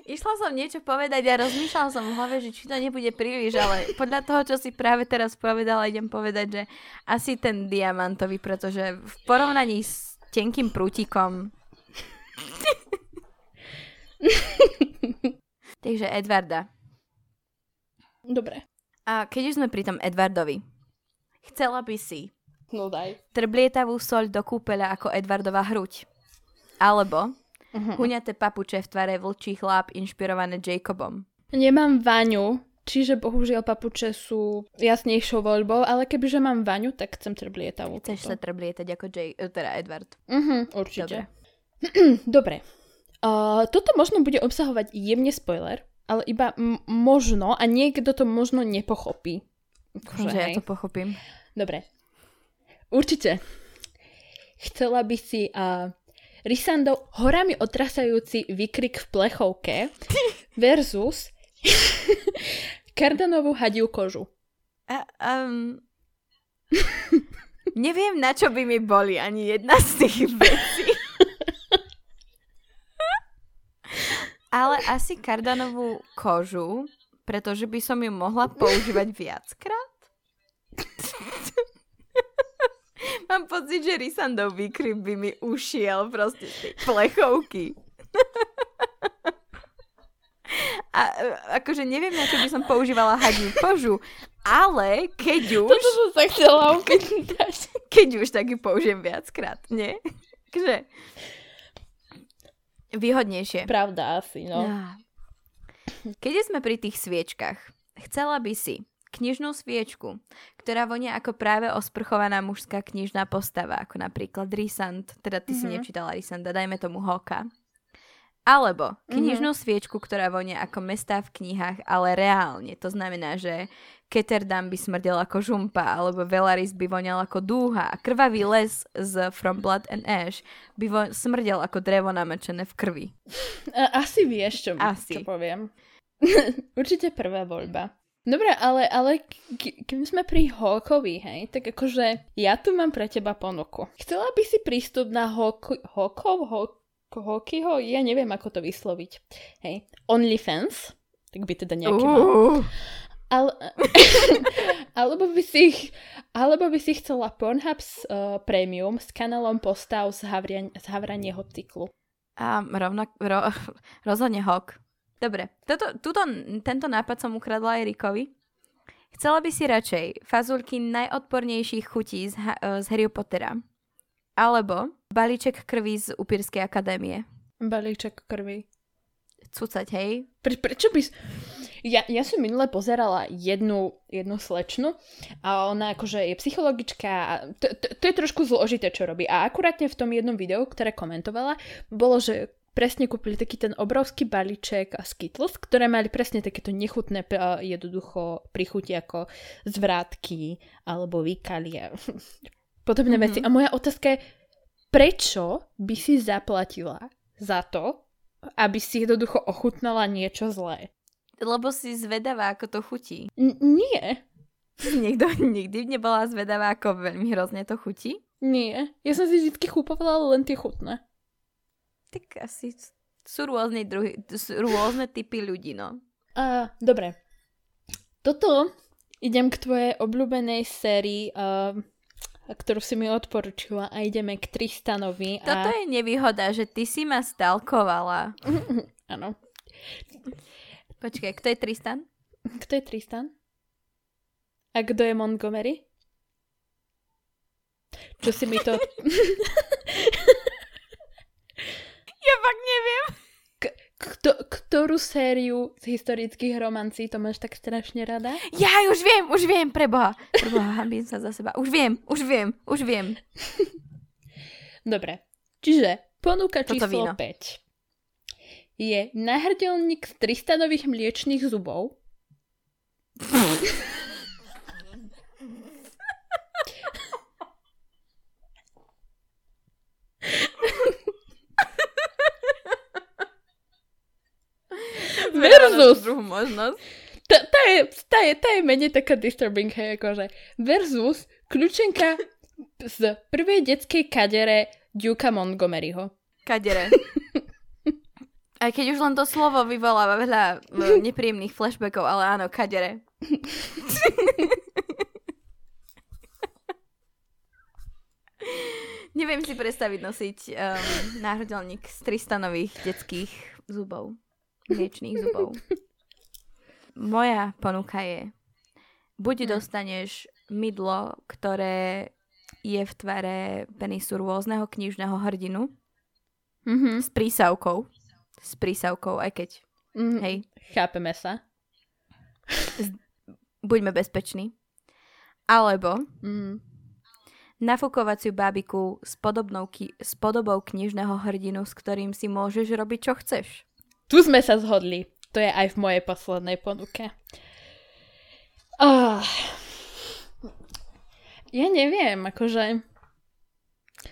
Išla som niečo povedať a rozmýšľala som v hlave, že či to nebude príliš, ale podľa toho, čo si práve teraz povedala, idem povedať, že asi ten diamantový, pretože v porovnaní s tenkým prútikom... (laughs) Takže Edvarda. Dobre. A keď už sme pri tom Edvardovi, chcela by si No daj. trblietavú soľ do kúpeľa ako Edvardova hruď. Alebo Uh-huh. huňaté papuče v tvare vlčích láp inšpirované Jacobom. Nemám vaňu, čiže bohužiaľ papuče sú jasnejšou voľbou, ale kebyže mám vaňu, tak chcem trblietavú. Chceš sa trblietať ako J- eh, teda Edward. Uh-huh, určite. (clears throat) Dobre. Dobre. Uh, toto možno bude obsahovať jemne spoiler, ale iba m- možno a niekto to možno nepochopí. Akože, Že ja to pochopím. Dobre. Určite. Chcela by si uh, Rysandov horami otrasajúci výkrik v plechovke (laughs) versus Kardanovú hadiu kožu. A, um, neviem, na čo by mi boli ani jedna z tých vecí. (laughs) Ale asi kardanovú kožu, pretože by som ju mohla používať viackrát. Mám pocit, že Rysandov výkryp by mi ušiel proste z tej plechovky. A e, akože neviem, na čo by som používala hadiu kožu, ale keď už, Toto som sa chcela opýtať. keď už, tak ju použijem viackrát, nie? Takže výhodnejšie. Pravda asi, no. Keď sme pri tých sviečkach, chcela by si knižnú sviečku, ktorá vonia ako práve osprchovaná mužská knižná postava, ako napríklad Rysand, teda ty mm-hmm. si Mhm. nečítala Rysanda, dajme tomu Hoka. Alebo knižnú mm-hmm. sviečku, ktorá vonia ako mestá v knihách, ale reálne. To znamená, že Ketterdam by smrdel ako žumpa, alebo Velaris by voňal ako dúha a krvavý les z From Blood and Ash by vo- smrdel ako drevo namečené v krvi. (laughs) Asi vieš, čo, Asi. čo poviem. (laughs) Určite prvá voľba. Dobre, ale, ale k- kým sme pri Hawkovi, hej, tak akože ja tu mám pre teba ponuku. Chcela by si prístup na Hawkov, Hawk- Hawkyho, ja neviem, ako to vysloviť. Hej, OnlyFans, tak by teda nejaký mal. Uh, Ale, (laughs) alebo, by si, alebo by si chcela Pornhub uh, Premium s kanálom postav z, havrian, z havranieho cyklu. a rovno, ro, (laughs) rozhodne Hok. Dobre, toto, tuto, tento nápad som ukradla aj Rikovi. Chcela by si radšej fazulky najodpornejších chutí z, e, z Harry Pottera. Alebo balíček krvi z Upírskej akadémie. Balíček krvi. Cucať, hej? Pre, prečo by... Ja, ja som minule pozerala jednu, jednu slečnu a ona akože je psychologička a to, to, to je trošku zložité, čo robí. A akurátne v tom jednom videu, ktoré komentovala, bolo, že presne kúpili taký ten obrovský balíček a Skittles, ktoré mali presne takéto nechutné jednoducho prichuti ako zvrátky alebo výkalie. (laughs) Podobné Mhm. veci. A moja otázka je, prečo by si zaplatila za to, aby si jednoducho ochutnala niečo zlé? Lebo si zvedavá, ako to chutí. N- nie, (laughs) niekto nikdy nebola zvedavá, ako veľmi hrozne to chutí? nie. Ja som si vždy kúpovala len tie chutné. Tak asi Sú rôzne, druhy, sú rôzne typy ľudí, no. Uh, dobre. Toto idem k tvojej obľúbenej sérii, uh, ktorú si mi odporučila a ideme k Tristanovi. A... Toto je nevýhoda, že ty si ma stalkovala. (laughs) Áno. Počkaj, kto je Tristan? Kto je Tristan? A kto je Montgomery? Čo si mi to... (laughs) ja fakt neviem. K- kto, ktorú sériu z historických romancí to máš tak strašne rada? Ja už viem, už viem, preboha. Preboha, hambím sa za seba. Už viem, už viem, už viem. (laughs) Dobre, čiže ponuka Toto číslo víno. 5 je náhrdelník z Tristanových mliečných zubov. (laughs) Versus druhú možnosť. tá, tá, je, tá, je, tá je menej taká disturbing, hej, akože. Versus kľúčenka z prvej detskej kadere Duka Montgomeryho. Kadere. (laughs) Aj keď už len to slovo vyvoláva veľa (laughs) nepríjemných flashbackov, ale áno, kadere. (laughs) Neviem si predstaviť nosiť um, náhrdelník z Tristanových detských zubov. Mliečných zubov. Moja ponuka je, buď dostaneš mydlo, ktoré je v tvare penisu rôzneho knižného hrdinu Mhm. s prísavkou. S prísavkou, aj keď, Mm, hej, Chápeme sa. buďme bezpeční. Alebo Mm. nafukovaciu bábiku s, podobnou ki- s podobou knižného hrdinu, s ktorým si môžeš robiť, čo chceš. Tu sme sa zhodli. To je aj v mojej poslednej ponuke. Oh. Ja neviem, akože...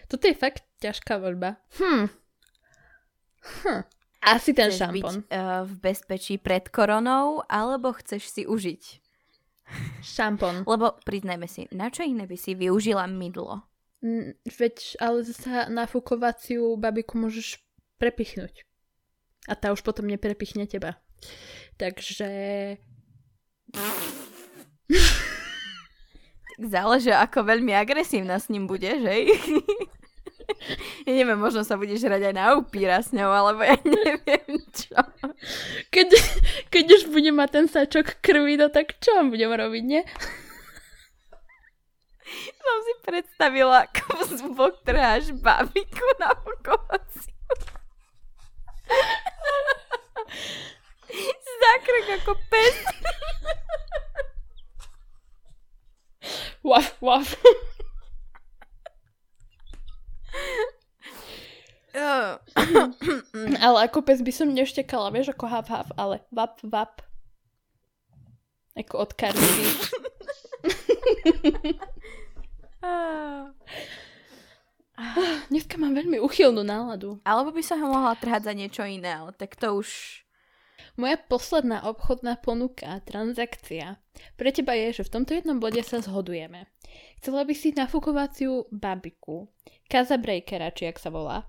Toto je fakt ťažká voľba. Hm. Hm. Asi ten Chceš šampón. byť uh, v bezpečí pred koronou, alebo chceš si užiť? Šampón. (laughs) Lebo priznajme si, na čo iné by si využila mydlo? Mm, Veď, ale zase nafukovaciu babiku môžeš prepichnúť. A tá už potom neprepichne teba. Takže... Tak záleží, ako veľmi agresívna s ním budeš, hej? (laughs) ja neviem, možno sa budeš hrať aj na upíra s ňou, alebo ja neviem čo. Keď, keď už budem mať ten sačok krvi, no tak čo vám budem robiť, nie? Som si predstavila, ako v zuboch trháš babiku na pokovaciu. Zakrok ako pes. Waf, waf. Ale ako pes by som neštekala, vieš, ako haf, haf, ale vap, vap. Ako od karty. (laughs) (laughs) Ah. (sighs) Dneska mám veľmi uchylnú náladu. Alebo by som ho mohla trhať za niečo iné, ale tak to už... Moja posledná obchodná ponuka, transakcia, pre teba je, že v tomto jednom bode sa zhodujeme. Chcela by si nafukovaciu babiku, Kaza Breakera, či jak sa volá.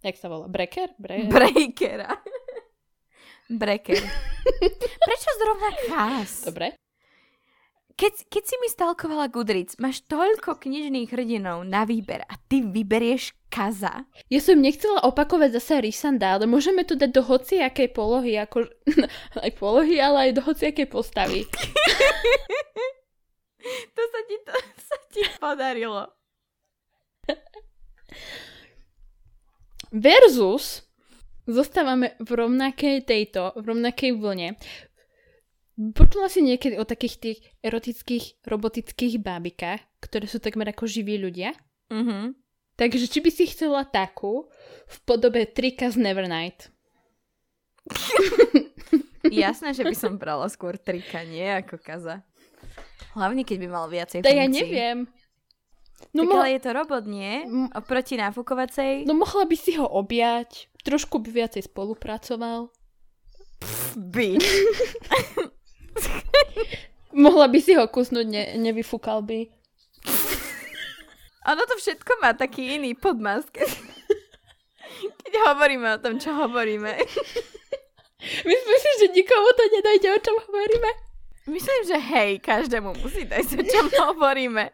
Jak sa volá? Breaker? Bre- (laughs) Breakera. Breaker. (laughs) Prečo zrovna Kás? Dobre. Keď, keď si mi stalkovala Goodreads, máš toľko knižných hrdinov na výber a ty vyberieš Kaza. Ja som nechcela opakovať zase Rysanda, ale môžeme to dať do hociakej polohy, ako... (laughs) aj polohy, ale aj do hociakej postavy. (laughs) To sa ti, to (laughs) sa ti podarilo. Versus zostávame v rovnakej tejto, v rovnakej vlne. Počula si niekedy o takých tých erotických, robotických bábikách, ktoré sú takmer ako živí ľudia? Mhm. Takže či by si chcela takú v podobe trika z Nevernight? (laughs) Jasné, že by som brala skôr trika, nie ako Kaza. Hlavne, keď by mal viacej funkcií. ja neviem. No, tak mo- ale je to robot, nie? Oproti náfukovacej? no mohla by si ho objať, trošku by viacej spolupracoval. by. (laughs) (laughs) Mohla by si ho kusnúť, ne, nevyfúkal by. Ono to všetko má taký iný podmask. (laughs) Keď hovoríme o tom, čo hovoríme. (laughs) Myslím si, že nikomu to nedojde, o čom hovoríme. Myslím, že hej, každému musí dať, o čom hovoríme.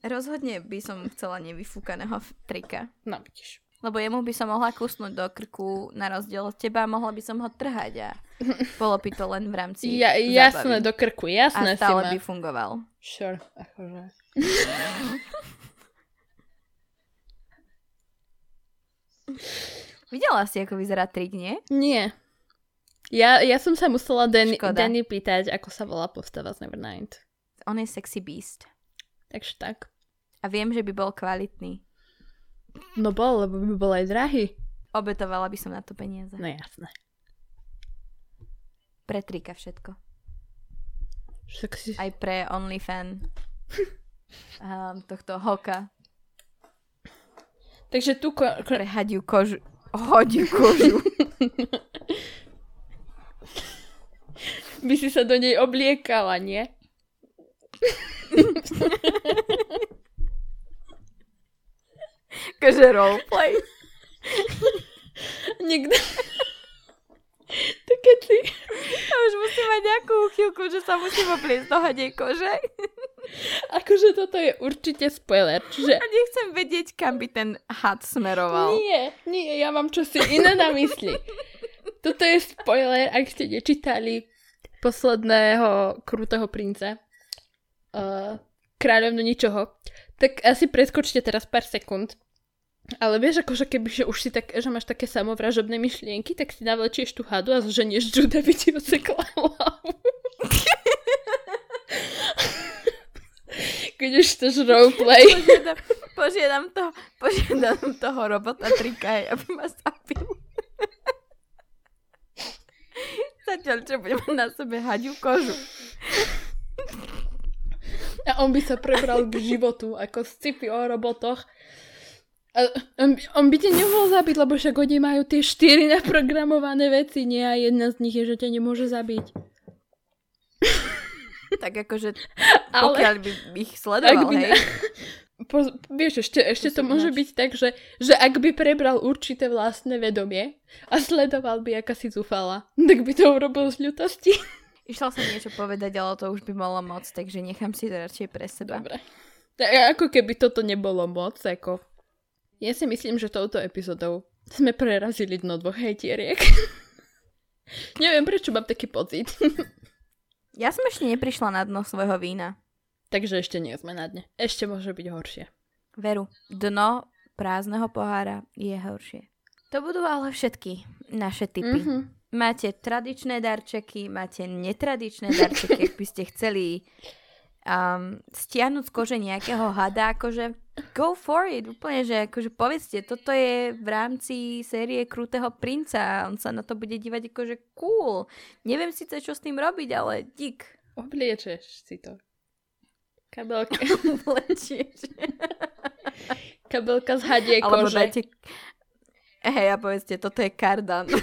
Rozhodne by som chcela nevyfúkaného trika. No, vidíš. Lebo jemu by som mohla kusnúť do krku na rozdiel od teba, mohla by som ho trhať a bolo by to len v rámci (laughs) Ja, jasné, zábavy. do krku, A jasné si stále ma. by fungoval. Sure, akože. (laughs) Videla si, ako vyzerá trik, nie? Nie. Ja, ja som sa musela Škoda. Danny pýtať, ako sa volá postava z Nevernight. On je sexy beast. Takže tak. A viem, že by bol kvalitný. No bol, lebo by bol aj drahý. Obetovala by som na to peniaze. No jasné. Pre trika všetko. Však si... Aj pre OnlyFan. um, (laughs) tohto hoka. Takže tu... Ko- ko- Pre hadiu kožu. Hodiu kožu. (laughs) by si sa do nej obliekala, nie? (laughs) Akože roleplay. Niekto... to keď si... Ja už musím mať nejakú chvíľku, že sa musím opliecť do hadej kože. Akože toto je určite spoiler. Čiže A nechcem vedieť, kam by ten had smeroval. Nie, nie, ja mám čosi iné na mysli. Toto je spoiler, ak ste nečítali posledného krutého princa uh, kráľovnu ničoho, tak asi preskočte teraz pár sekúnd. Ale vieš, akože keby že už si tak, že máš také samovražobné myšlienky, tak si navlečieš tú hadu a zženieš Juda by ti osekla hlavu. Keď už chceš roleplay. Požiadam, požiadam, to, požiadam toho robota trika, aby ma zabil. Zatiaľ, čo budem na sebe hadiu kožu. A on by sa prebral k životu, ako sci-fi o robotoch. A on, by, on by ťa nemohol zabiť, lebo však oni majú tie štyri naprogramované veci, nie? A jedna z nich je, že ťa nemôže zabiť. (laughs) Tak akože, (laughs) Ale pokiaľ by ich sledoval, by, hej. (laughs) po, vieš, ešte, ešte to Musím môže byť tak, že, že ak by prebral určité vlastné vedomie a sledoval by, aká si zúfala, tak by to urobil z ľutosti. Išla som niečo povedať, ale to už by malo moc, takže nechám si to radšej pre seba. Dobre. Tak ako keby toto nebolo moc, ako... Ja si myslím, že touto epizódou sme prerazili dno dvoch hejtieriek. (laughs) Neviem, prečo mám taký pocit. (laughs) Ja som ešte neprišla na dno svojho vína. Takže ešte nie sme na dne. Ešte môže byť horšie. Veru, dno prázdneho pohára je horšie. To budú ale všetky naše typy. Mhm. Máte tradičné darčeky, máte netradičné darčeky, (laughs) ak by ste chceli um, stiahnuť z kože nejakého hada, akože go for it, úplne, že akože povedzte, toto je v rámci série Krutého princa on sa na to bude dívať akože cool. Neviem síce, čo s tým robiť, ale dík. Obliečeš si to. Kabelka, (laughs) Vlečieš. (laughs) kabelka z hadie Alebo kože. dajte... Hej, a povedzte, toto je kardan. (laughs)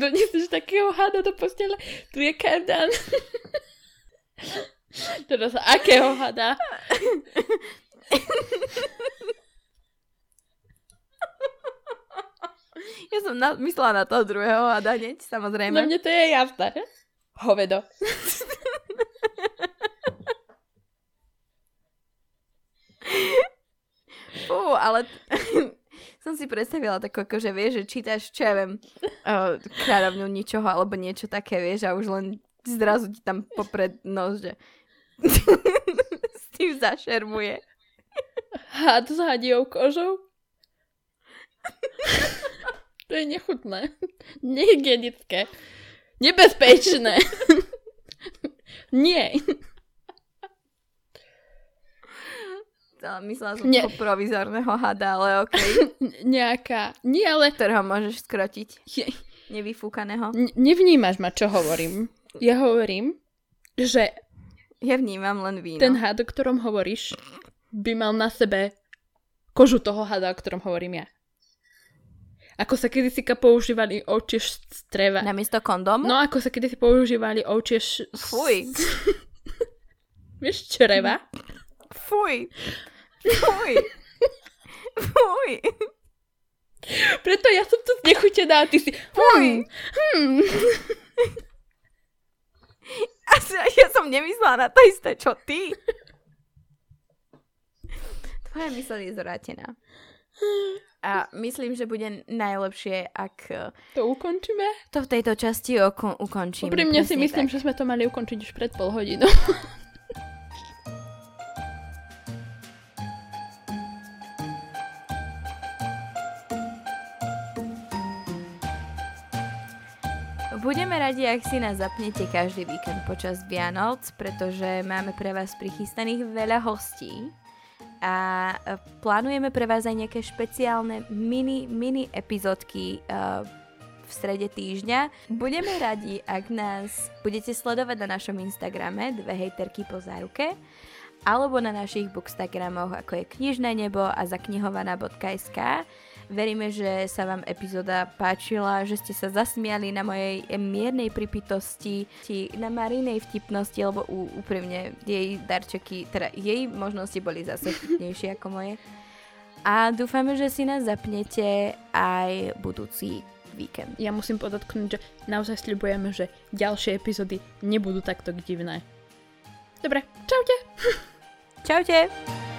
Doniesieš takého hada do postele. Tu je kardan. Teraz akého hada? ja som na, myslela na toho druhého hada hneď, samozrejme. mne to je jasné. Hovedo. Fú, ale (laughs) som si predstavila tak ako, že vieš, že čítaš, čo ja viem, uh, kráľovňu ničoho, alebo niečo také, vieš, a už len zrazu ti tam popred nos, že (laughs) s tým zašermuje. Had s hadiou kožou? (laughs) to je nechutné. Nehygienické. Nebezpečné. (laughs) Nie. Myslela som toho provizorného hada, ale N- nejaká... Nie, ale... ktorého môžeš skrotiť. Je- Nevyfúkaného. N- nevnímaš ma, čo hovorím. Ja hovorím, že Ja vnímam len víno. ten had, o ktorom hovoríš, by mal na sebe kožu toho hada, o ktorom hovorím ja. Ako sa kedysi používali ovčie streva. Namiesto kondómu? No, ako sa kedysi používali ovčie š- Fuj. (laughs) Vieš, čreva? Fuj. Fuj. Fuj. Preto ja som tu znechutená a ty si... Hmm, hmm. (laughs) Asi ja som nemyslela na to isté, čo ty. Tvoja mysl je zvrátená. A myslím, že bude najlepšie, ak eh, To ukončíme? to v tejto časti oko- ukončíme. Úprimne si myslím, tak. že sme to mali ukončiť už pred pol hodinou. Budeme radi, ak si nás zapnete každý víkend počas Vianoc, pretože máme pre vás prichystaných veľa hostí a e, plánujeme pre vás aj nejaké špeciálne mini, mini epizódky uh, v strede týždňa. Budeme radi, ak nás budete sledovať na našom Instagrame dve hejterky po záruke alebo na našich bookstagramoch ako je knižné nebo a zaknihovaná.sk. Veríme, že sa vám epizóda páčila, že ste sa zasmiali na mojej miernej pripitosti, na Marinej vtipnosti, lebo úprimne jej darčeky, teda jej možnosti boli zase vtipnejšie ako moje. A dúfame, že si nás zapnete aj budúci víkend. Ja musím podotknúť, že naozaj sľubujeme, že ďalšie epizódy nebudú takto divné. Dobre, čaute! Čaute!